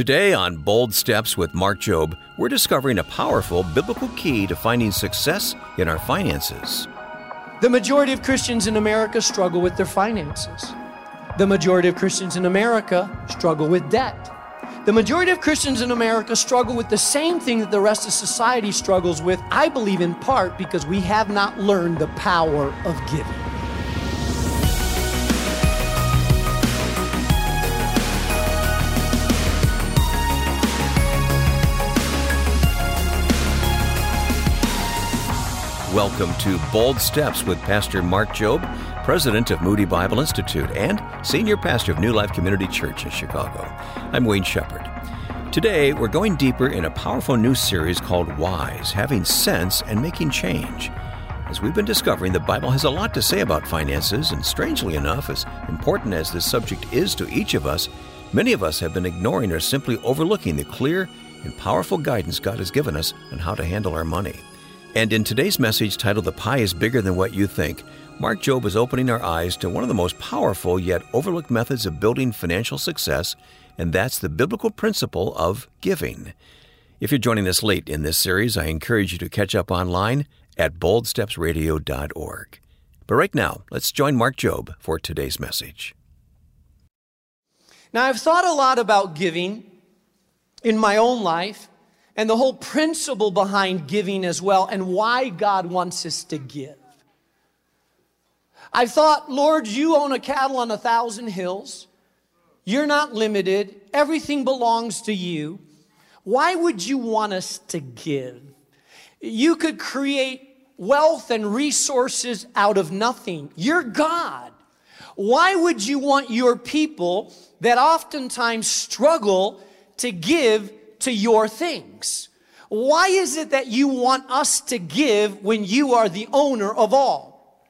Today on Bold Steps with Mark Jobe, we're discovering a powerful biblical key to finding success in our finances. The majority of Christians in America struggle with their finances. The majority of Christians in America struggle with debt. The majority of Christians in America struggle with the same thing that the rest of society struggles with, I believe in part because we have not learned the power of giving. Welcome to Bold Steps with Pastor Mark Jobe, President of Moody Bible Institute and Senior Pastor of New Life Community Church in Chicago. I'm Wayne Shepherd. Today, we're going deeper in a powerful new series called Wise Having Sense and Making Change. As we've been discovering, the Bible has a lot to say about finances, and strangely enough, as important as this subject is to each of us, many of us have been ignoring or simply overlooking the clear and powerful guidance God has given us on how to handle our money. And in today's message titled The Pie is Bigger Than What You Think, Mark Jobe is opening our eyes to one of the most powerful yet overlooked methods of building financial success, and that's the biblical principle of giving. If you're joining us late in this series, I encourage you to catch up online at boldstepsradio.org. But right now, let's join Mark Jobe for today's message. Now, I've thought a lot about giving in my own life and the whole principle behind giving as well, and why God wants us to give. I thought, Lord, you own a cattle on a thousand hills. You're not limited. Everything belongs to you. Why would you want us to give? You could create wealth and resources out of nothing. You're God. Why would you want your people that oftentimes struggle to give to your things? Why is it that you want us to give when you are the owner of all?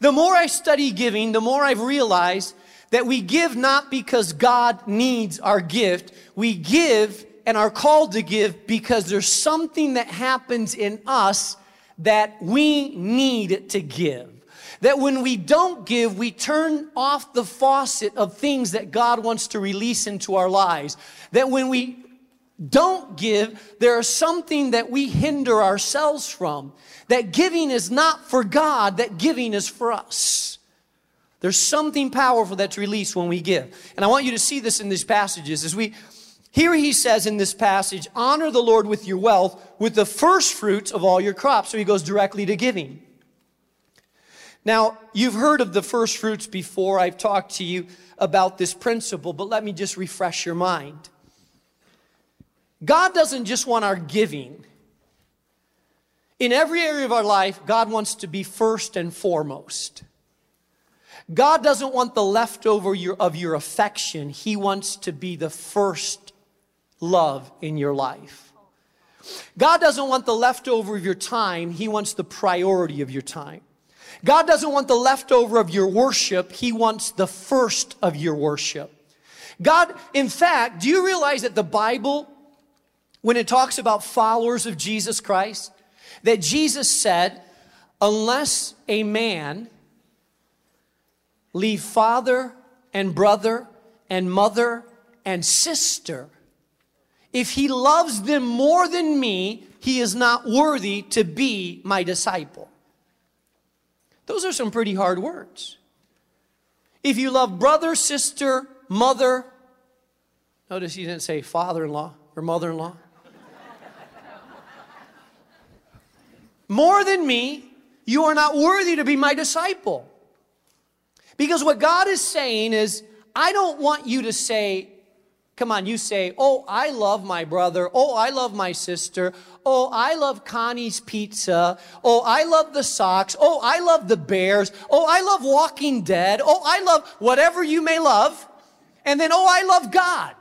The more I study giving, the more I've realized that we give not because God needs our gift. We give and are called to give because there's something that happens in us that we need to give. That when we don't give, we turn off the faucet of things that God wants to release into our lives. That when we don't give, there is something that we hinder ourselves from. That giving is not for God, that giving is for us. There's something powerful that's released when we give. And I want you to see this in these passages. As we here he says in this passage, honor the Lord with your wealth, with the first fruits of all your crops. So he goes directly to giving. Now, you've heard of the first fruits before. I've talked to you about this principle, but let me just refresh your mind. God doesn't just want our giving. In every area of our life, God wants to be first and foremost. God doesn't want the leftover of your affection. He wants to be the first love in your life. God doesn't want the leftover of your time. He wants the priority of your time. God doesn't want the leftover of your worship. He wants the first of your worship. God, in fact, do you realize that the Bible when it talks about followers of Jesus Christ, that Jesus said, unless a man leave father and brother and mother and sister, if he loves them more than me, he is not worthy to be my disciple. Those are some pretty hard words. If you love brother, sister, mother, notice he didn't say father in law or mother in law. More than me, you are not worthy to be my disciple. Because what God is saying is, I don't want you to say, come on, you say, oh, I love my brother. Oh, I love my sister. Oh, I love Connie's pizza. Oh, I love the Sox. Oh, I love the Bears. Oh, I love Walking Dead. Oh, I love whatever you may love. And then, oh, I love God.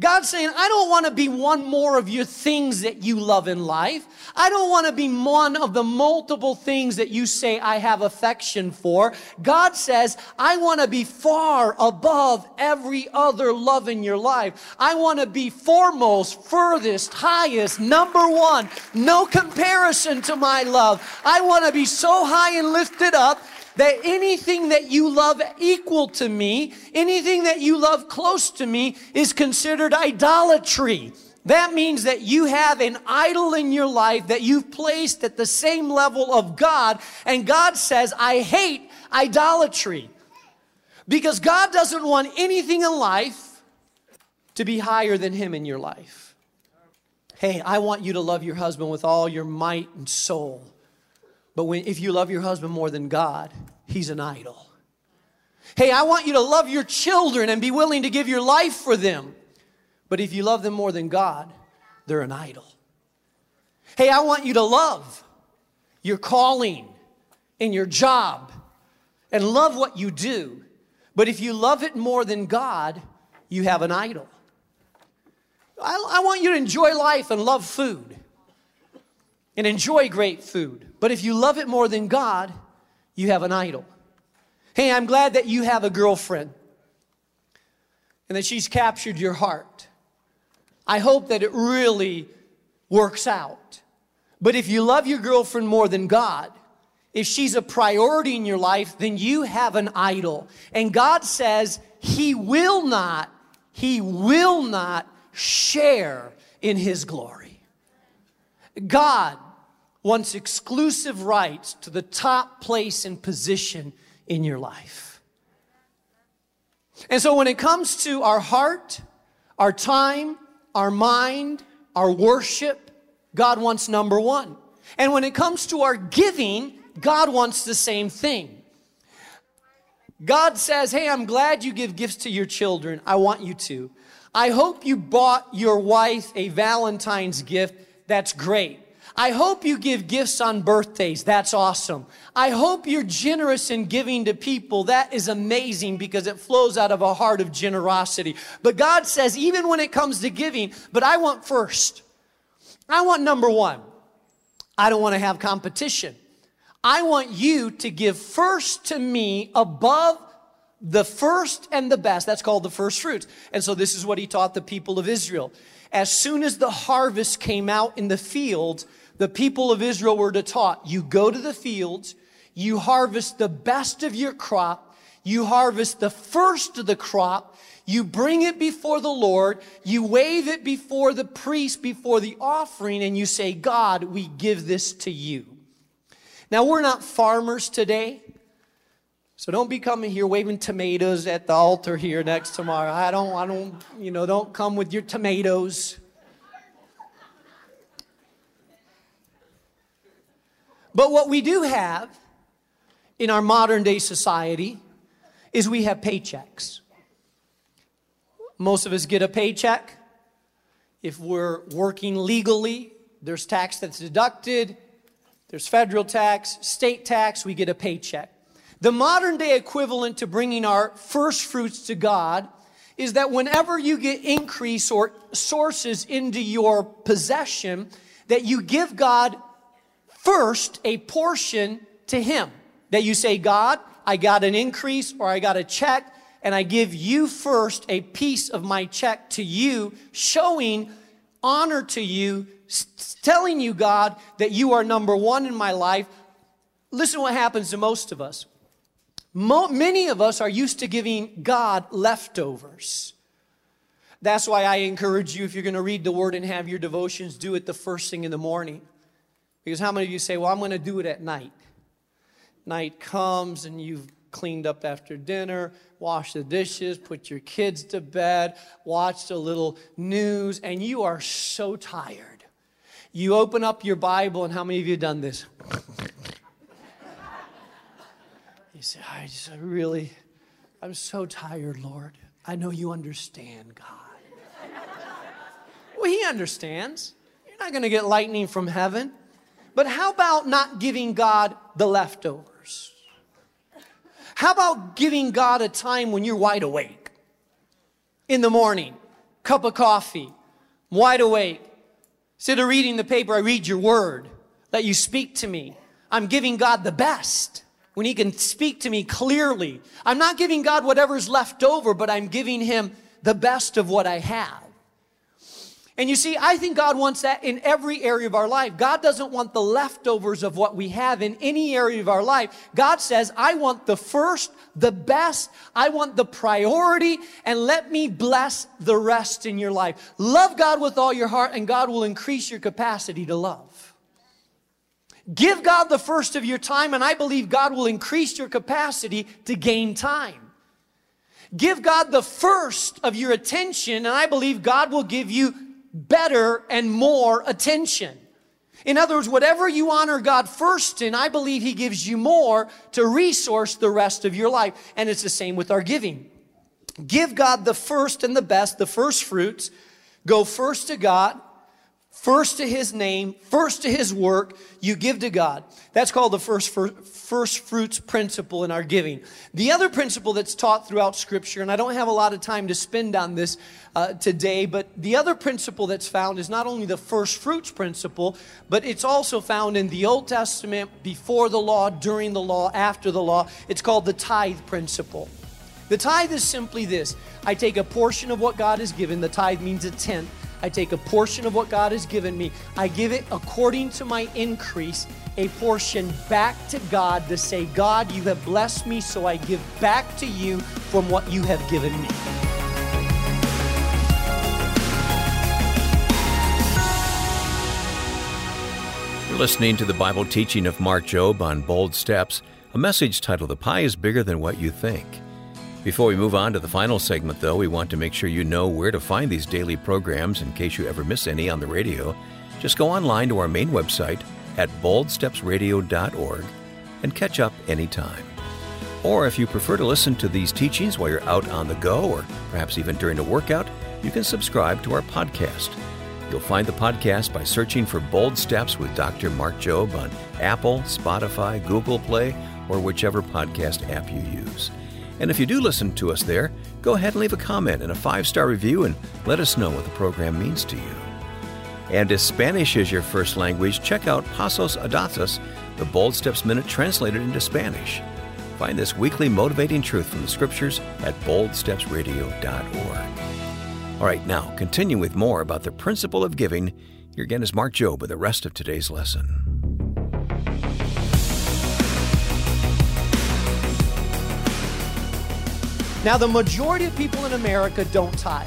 God's saying, I don't want to be one more of your things that you love in life. I don't want to be one of the multiple things that you say I have affection for. God says, I want to be far above every other love in your life. I want to be foremost, furthest, highest, number one. No comparison to my love. I want to be so high and lifted up that anything that you love equal to me, anything that you love close to me is considered idolatry. That means that you have an idol in your life that you've placed at the same level of God. And God says, I hate idolatry. Because God doesn't want anything in life to be higher than Him in your life. Hey, I want you to love your husband with all your might and soul. But when, if you love your husband more than God, he's an idol. Hey, I want you to love your children and be willing to give your life for them. But if you love them more than God, they're an idol. Hey, I want you to love your calling and your job and love what you do. But if you love it more than God, you have an idol. I, I want you to enjoy life and love food and enjoy great food. But if you love it more than God, you have an idol. Hey, I'm glad that you have a girlfriend and that she's captured your heart. I hope that it really works out. But if you love your girlfriend more than God, if she's a priority in your life, then you have an idol. And God says He will not, He will not share in His glory. God wants exclusive rights to the top place and position in your life. And so when it comes to our heart, our time, our mind, our worship, God wants number one. And when it comes to our giving, God wants the same thing. God says, Hey, I'm glad you give gifts to your children. I want you to. I hope you bought your wife a Valentine's gift. That's great. I hope you give gifts on birthdays. That's awesome. I hope you're generous in giving to people. That is amazing because it flows out of a heart of generosity. But God says, even when it comes to giving, but I want first. I want number one. I don't want to have competition. I want you to give first to me above the first and the best. That's called the first fruits. And so this is what he taught the people of Israel. As soon as the harvest came out in the fields, the people of Israel were to taught, you go to the fields, you harvest the best of your crop, you harvest the first of the crop, you bring it before the Lord, you wave it before the priest, before the offering, and you say, God, we give this to you. Now, we're not farmers today, so don't be coming here waving tomatoes at the altar here next tomorrow. I don't, I don't, you know, don't come with your tomatoes. But what we do have in our modern day society is we have paychecks. Most of us get a paycheck. If we're working legally, there's tax that's deducted, there's federal tax, state tax, we get a paycheck. The modern day equivalent to bringing our first fruits to God is that whenever you get increase or sources into your possession, that you give God first a portion to Him. That you say, God, I got an increase or I got a check, and I give you first a piece of my check to you, showing honor to you, telling you, God, that you are number one in my life. Listen what happens to most of us. Mo- many of us are used to giving God leftovers. That's why I encourage you, if you're going to read the word and have your devotions, do it the first thing in the morning. Because how many of you say, Well, I'm going to do it at night? Night comes and you've cleaned up after dinner, washed the dishes, put your kids to bed, watched a little news, and you are so tired. You open up your Bible, and how many of you have done this? you say, I just I really, I'm so tired, Lord. I know you understand, God. well, He understands. You're not going to get lightning from heaven. But how about not giving God the leftovers? How about giving God a time when you're wide awake? In the morning, cup of coffee, wide awake. Instead of reading the paper, I read your word. Let you speak to me. I'm giving God the best when He can speak to me clearly. I'm not giving God whatever's left over, but I'm giving Him the best of what I have. And you see, I think God wants that in every area of our life. God doesn't want the leftovers of what we have in any area of our life. God says, I want the first, the best, I want the priority, and let me bless the rest in your life. Love God with all your heart, and God will increase your capacity to love. Give God the first of your time, and I believe God will increase your capacity to gain time. Give God the first of your attention, and I believe God will give you better and more attention. In other words, whatever you honor God first in, I believe He gives you more to resource the rest of your life. And it's the same with our giving. Give God the first and the best, the first fruits. Go first to God, first to his name, first to his work, you give to God. That's called the first, first fruits principle in our giving. The other principle that's taught throughout scripture, and I don't have a lot of time to spend on this uh, today, but the other principle that's found is not only the first fruits principle, but it's also found in the Old Testament, before the law, during the law, after the law. It's called the tithe principle. The tithe is simply this I take a portion of what God has given, the tithe means a tenth I take a portion of what God has given me, I give it according to my increase, a portion back to God to say, God, you have blessed me, so I give back to you from what you have given me. You're listening to the Bible teaching of Mark Jobe on Bold Steps, a message titled The Pie is Bigger Than What You Think. Before we move on to the final segment, though, we want to make sure you know where to find these daily programs in case you ever miss any on the radio. Just go online to our main website at boldstepsradio.org and catch up anytime. Or if you prefer to listen to these teachings while you're out on the go or perhaps even during a workout, you can subscribe to our podcast. You'll find the podcast by searching for Bold Steps with Dr. Mark Jobe on Apple, Spotify, Google Play, or whichever podcast app you use. And if you do listen to us there, go ahead and leave a comment and a five star review and let us know what the program means to you. And if Spanish is your first language, check out Pasos Audaces, the Bold Steps Minute translated into Spanish. Find this weekly motivating truth from the scriptures at boldstepsradio.org. All right, now, continue with more about the principle of giving. Here again is Mark Jobe with the rest of today's lesson. Now, the majority of people in America don't tithe.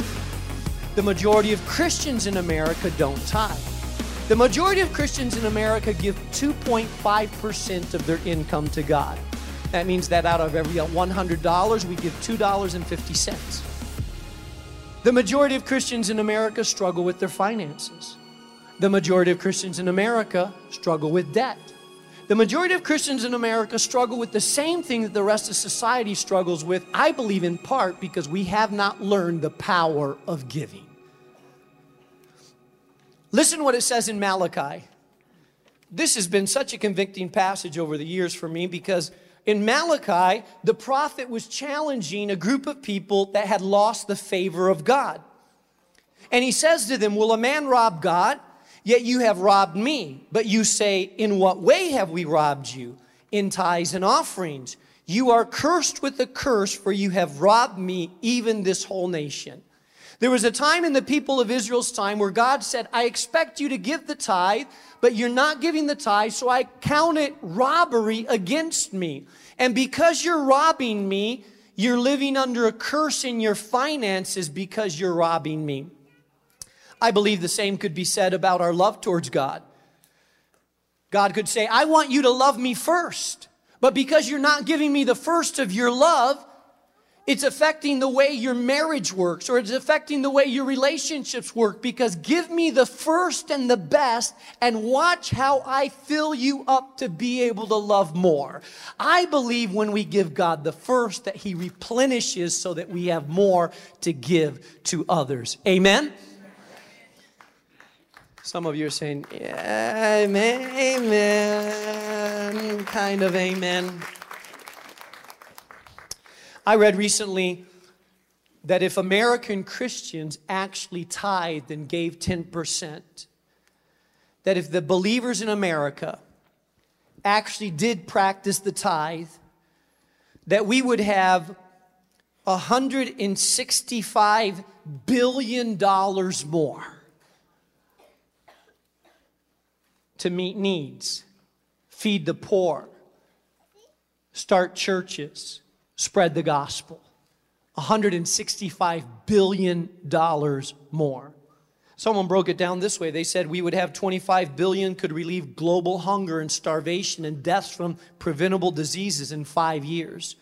The majority of Christians in America don't tithe. The majority of Christians in America give 2.5% of their income to God. That means that out of every $100, we give $2.50. The majority of Christians in America struggle with their finances. The majority of Christians in America struggle with debt. The majority of Christians in America struggle with the same thing that the rest of society struggles with, I believe in part because we have not learned the power of giving. Listen what it says in Malachi. This has been such a convicting passage over the years for me because in Malachi, the prophet was challenging a group of people that had lost the favor of God. And he says to them, Will a man rob God? Yet you have robbed me. But you say, In what way have we robbed you? In tithes and offerings. You are cursed with a curse, for you have robbed me, even this whole nation. There was a time in the people of Israel's time where God said, I expect you to give the tithe, but you're not giving the tithe, so I count it robbery against me. And because you're robbing me, you're living under a curse in your finances because you're robbing me. I believe the same could be said about our love towards God. God could say, I want you to love me first, but because you're not giving me the first of your love, it's affecting the way your marriage works or it's affecting the way your relationships work because give me the first and the best and watch how I fill you up to be able to love more. I believe when we give God the first that he replenishes so that we have more to give to others. Amen. Some of you are saying, yeah, amen, kind of amen. I read recently that if American Christians actually tithed and gave 10%, that if the believers in America actually did practice the tithe, that we would have $165 billion more to meet needs, feed the poor, start churches, spread the gospel. $165 billion more. Someone broke it down this way. They said we would have 25 billion could relieve global hunger and starvation and deaths from preventable diseases in 5 years.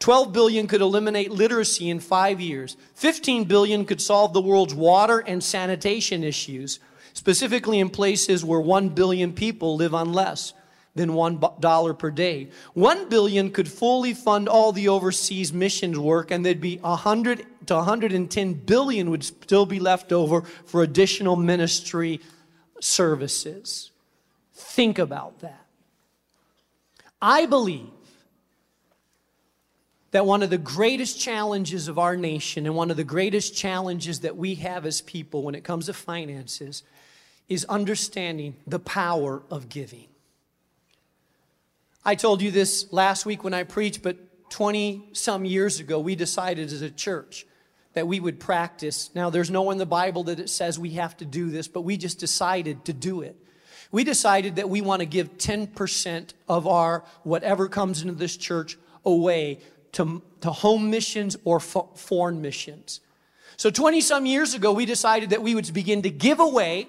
12 billion could eliminate literacy in 5 years. 15 billion could solve the world's water and sanitation issues, specifically in places where 1 billion people live on less than $1 per day. 1 billion could fully fund all the overseas missions work and there'd be 100 to 110 billion would still be left over for additional ministry services. Think about that. I believe that one of the greatest challenges of our nation and one of the greatest challenges that we have as people when it comes to finances is understanding the power of giving. I told you this last week when I preached, but 20 some years ago, we decided as a church that we would practice. Now, there's no in the Bible that it says we have to do this, but we just decided to do it. We decided that we want to give 10% of our whatever comes into this church away to, to home missions or foreign missions. So, 20 some years ago, we decided that we would begin to give away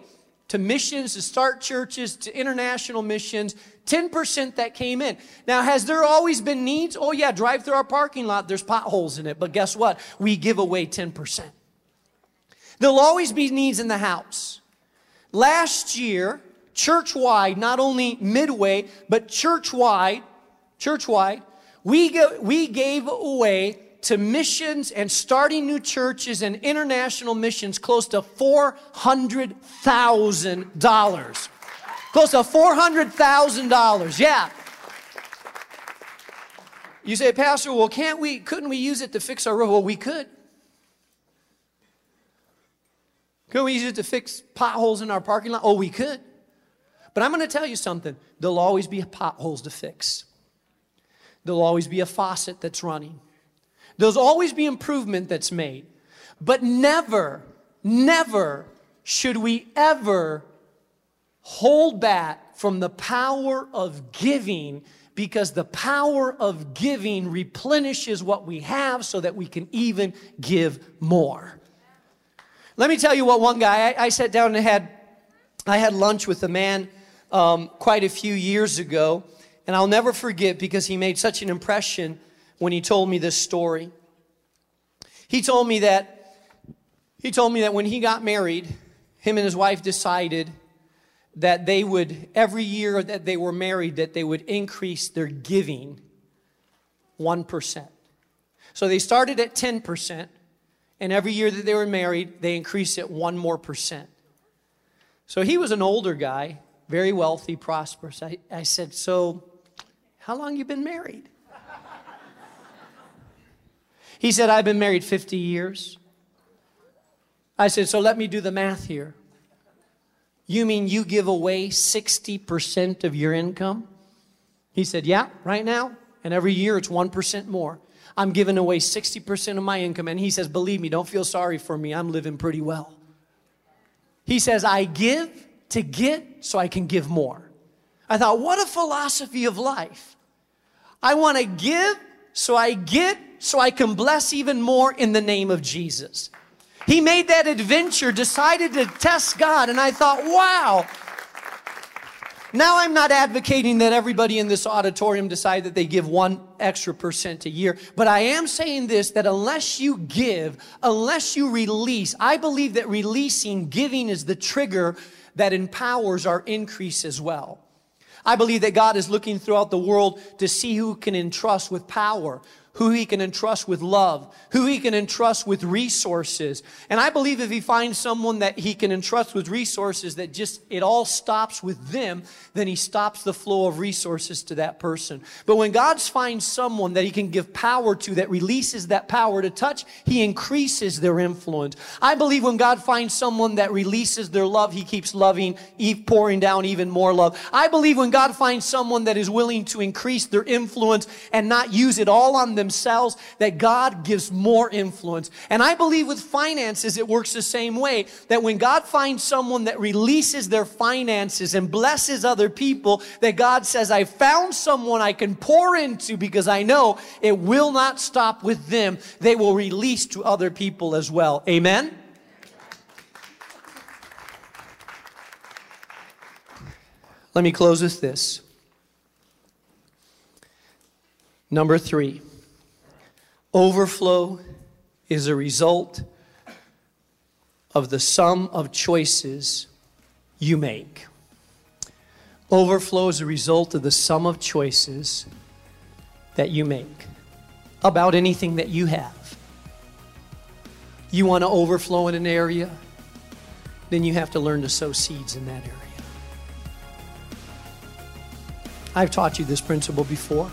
to missions, to start churches, to international missions, 10% that came in. Now, has there always been needs? Oh, yeah, drive through our parking lot, there's potholes in it. But guess what? We give away 10%. There'll always be needs in the house. Last year, church wide, not only midway, but church wide, church wide, we, we gave away to missions and starting new churches and international missions close to $400,000. Close to $400,000. Yeah. You say, Pastor, well, can't we, couldn't we use it to fix our roof? Well, we could. Couldn't we use it to fix potholes in our parking lot? Oh, we could. But I'm going to tell you something. There'll always be potholes to fix. There'll always be a faucet that's running. There's always be improvement that's made. But never, never should we ever hold back from the power of giving because the power of giving replenishes what we have so that we can even give more. Let me tell you what one guy, I, I sat down and had, I had lunch with a man um, quite a few years ago, and I'll never forget because he made such an impression when he told me this story. He told me that he told me that when he got married, him and his wife decided that they would every year that they were married that they would increase their giving 1%. So they started at 10% and every year that they were married, they increased it 1 more percent. So he was an older guy, very wealthy, prosperous. I, I said, "So how long you been married?" He said, I've been married 50 years. I said, So let me do the math here. You mean you give away 60% of your income? He said, Yeah, right now. And every year it's 1% more. I'm giving away 60% of my income. And he says, Believe me, don't feel sorry for me. I'm living pretty well. He says, I give to get so I can give more. I thought, what a philosophy of life. I want to give so I get so I can bless even more in the name of Jesus. He made that adventure, decided to test God, and I thought, wow. Now, I'm not advocating that everybody in this auditorium decide that they give one extra percent a year, but I am saying this that unless you give, unless you release, I believe that releasing, giving is the trigger that empowers our increase as well. I believe that God is looking throughout the world to see who can entrust with power, who he can entrust with love, who he can entrust with resources. And I believe if he finds someone that he can entrust with resources that just it all stops with them, then he stops the flow of resources to that person. But when God finds someone that he can give power to that releases that power to touch, he increases their influence. I believe when God finds someone that releases their love, he keeps loving, pouring down even more love. I believe when God finds someone that is willing to increase their influence and not use it all on themselves that God gives more influence. And I believe with finances, it works the same way that when God finds someone that releases their finances and blesses other people, that God says, I found someone I can pour into because I know it will not stop with them. They will release to other people as well. Amen? Let me close with this. Number three, overflow is a result of the sum of choices you make. Overflow is a result of the sum of choices that you make about anything that you have. You want to overflow in an area, then you have to learn to sow seeds in that area. I've taught you this principle before.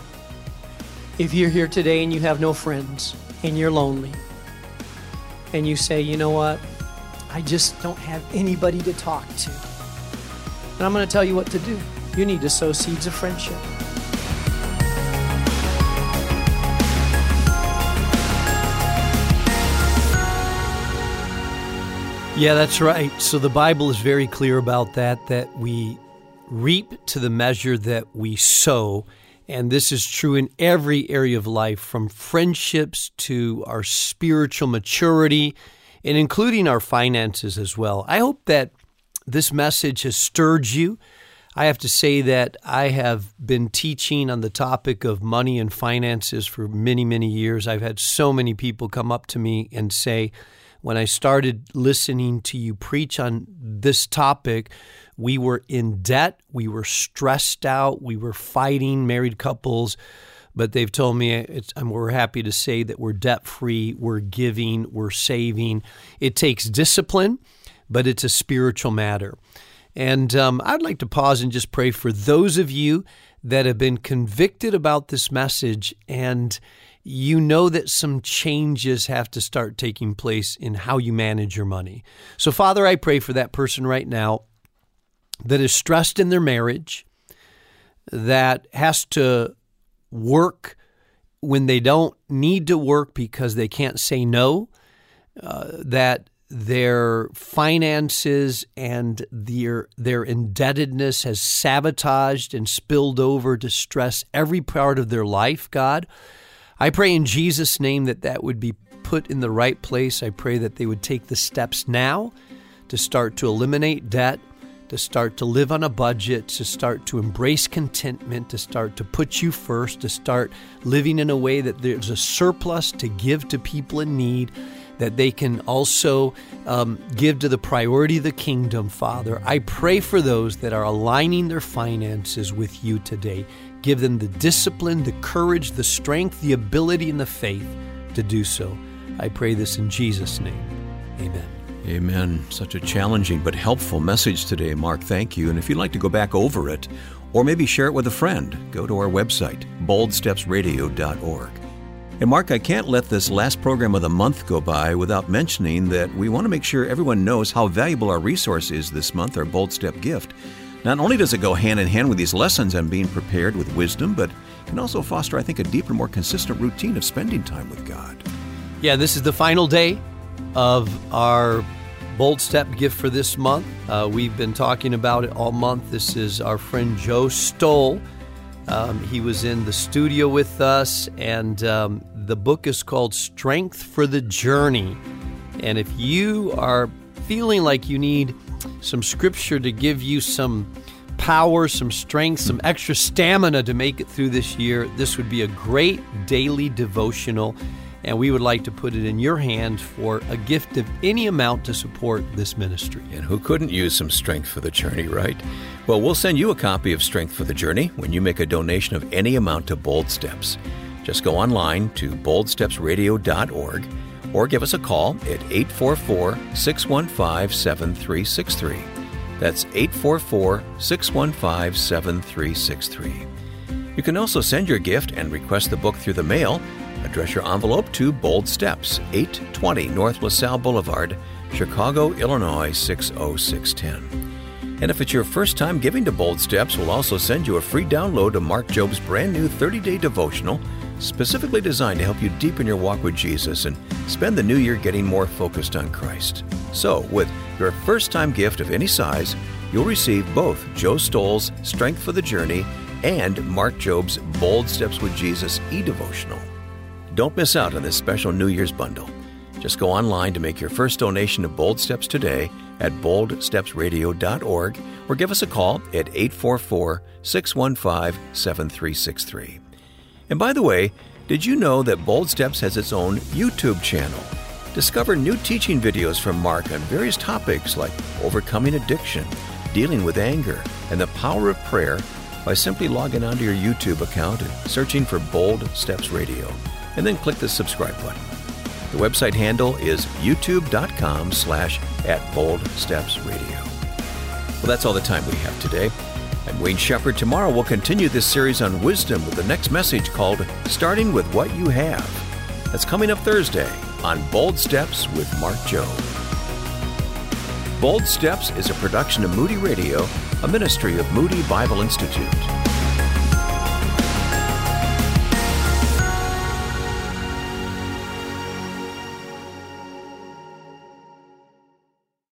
If you're here today and you have no friends and you're lonely, and you say, you know what, I just don't have anybody to talk to. And I'm going to tell you what to do. You need to sow seeds of friendship. Yeah, that's right. So the Bible is very clear about that, that we reap to the measure that we sow. And this is true in every area of life, from friendships to our spiritual maturity, and including our finances as well. I hope that this message has stirred you. I have to say that I have been teaching on the topic of money and finances for many, many years. I've had so many people come up to me and say, when I started listening to you preach on this topic, we were in debt, we were stressed out, we were fighting married couples. But they've told me we're happy to say that we're debt free, we're giving, we're saving. It takes discipline, but it's a spiritual matter. And um, I'd like to pause and just pray for those of you that have been convicted about this message and you know that some changes have to start taking place in how you manage your money. So, Father, I pray for that person right now that is stressed in their marriage, that has to work when they don't need to work because they can't say no, uh, that their finances and their their indebtedness has sabotaged and spilled over to stress every part of their life god i pray in jesus name that that would be put in the right place i pray that they would take the steps now to start to eliminate debt to start to live on a budget, to start to embrace contentment, to start to put you first, to start living in a way that there's a surplus to give to people in need, that they can also um, give to the priority of the kingdom, Father. I pray for those that are aligning their finances with you today. Give them the discipline, the courage, the strength, the ability, and the faith to do so. I pray this in Jesus' name. Amen. Amen. Such a challenging but helpful message today, Mark. Thank you. And if you'd like to go back over it, or maybe share it with a friend, go to our website, boldstepsradio.org. And Mark, I can't let this last program of the month go by without mentioning that we want to make sure everyone knows how valuable our resource is this month, our Bold Step gift. Not only does it go hand in hand with these lessons on being prepared with wisdom, but can also foster, I think, a deeper, more consistent routine of spending time with God. Yeah, this is the final day of our Bold Step gift for this month. Uh, we've been talking about it all month. This is our friend Joe Stowell. Um, he was in the studio with us, and um, the book is called Strength for the Journey. And if you are feeling like you need some scripture to give you some power, some strength, some extra stamina to make it through this year, this would be a great daily devotional and we would like to put it in your hands for a gift of any amount to support this ministry. And who couldn't use some strength for the journey, right? Well, we'll send you a copy of Strength for the Journey when you make a donation of any amount to Bold Steps. Just go online to boldstepsradio.org or give us a call at 844 615 7363. That's 844 615 7363. You can also send your gift and request the book through the mail Address your envelope to Bold Steps, 820 North LaSalle Boulevard, Chicago, Illinois 60610. And if it's your first time giving to Bold Steps, we'll also send you a free download of Mark Jobe's brand new 30 day devotional specifically designed to help you deepen your walk with Jesus and spend the new year getting more focused on Christ. So, with your first time gift of any size, you'll receive both Joe Stowell's Strength for the Journey and Mark Jobe's Bold Steps with Jesus e devotional. Don't miss out on this special New Year's bundle. Just go online to make your first donation to Bold Steps today at boldstepsradio.org or give us a call at 844 615 7363. And by the way, did you know that Bold Steps has its own YouTube channel? Discover new teaching videos from Mark on various topics like overcoming addiction, dealing with anger, and the power of prayer by simply logging onto your YouTube account and searching for Bold Steps Radio, and then click the subscribe button. The website handle is youtube.com slash at Bold Steps Radio. Well, that's all the time we have today. Wayne Shepherd. Tomorrow we'll continue this series on wisdom with the next message called Starting with What You Have. That's coming up Thursday on Bold Steps with Mark Jobe. Bold Steps is a production of Moody Radio, a ministry of Moody Bible Institute.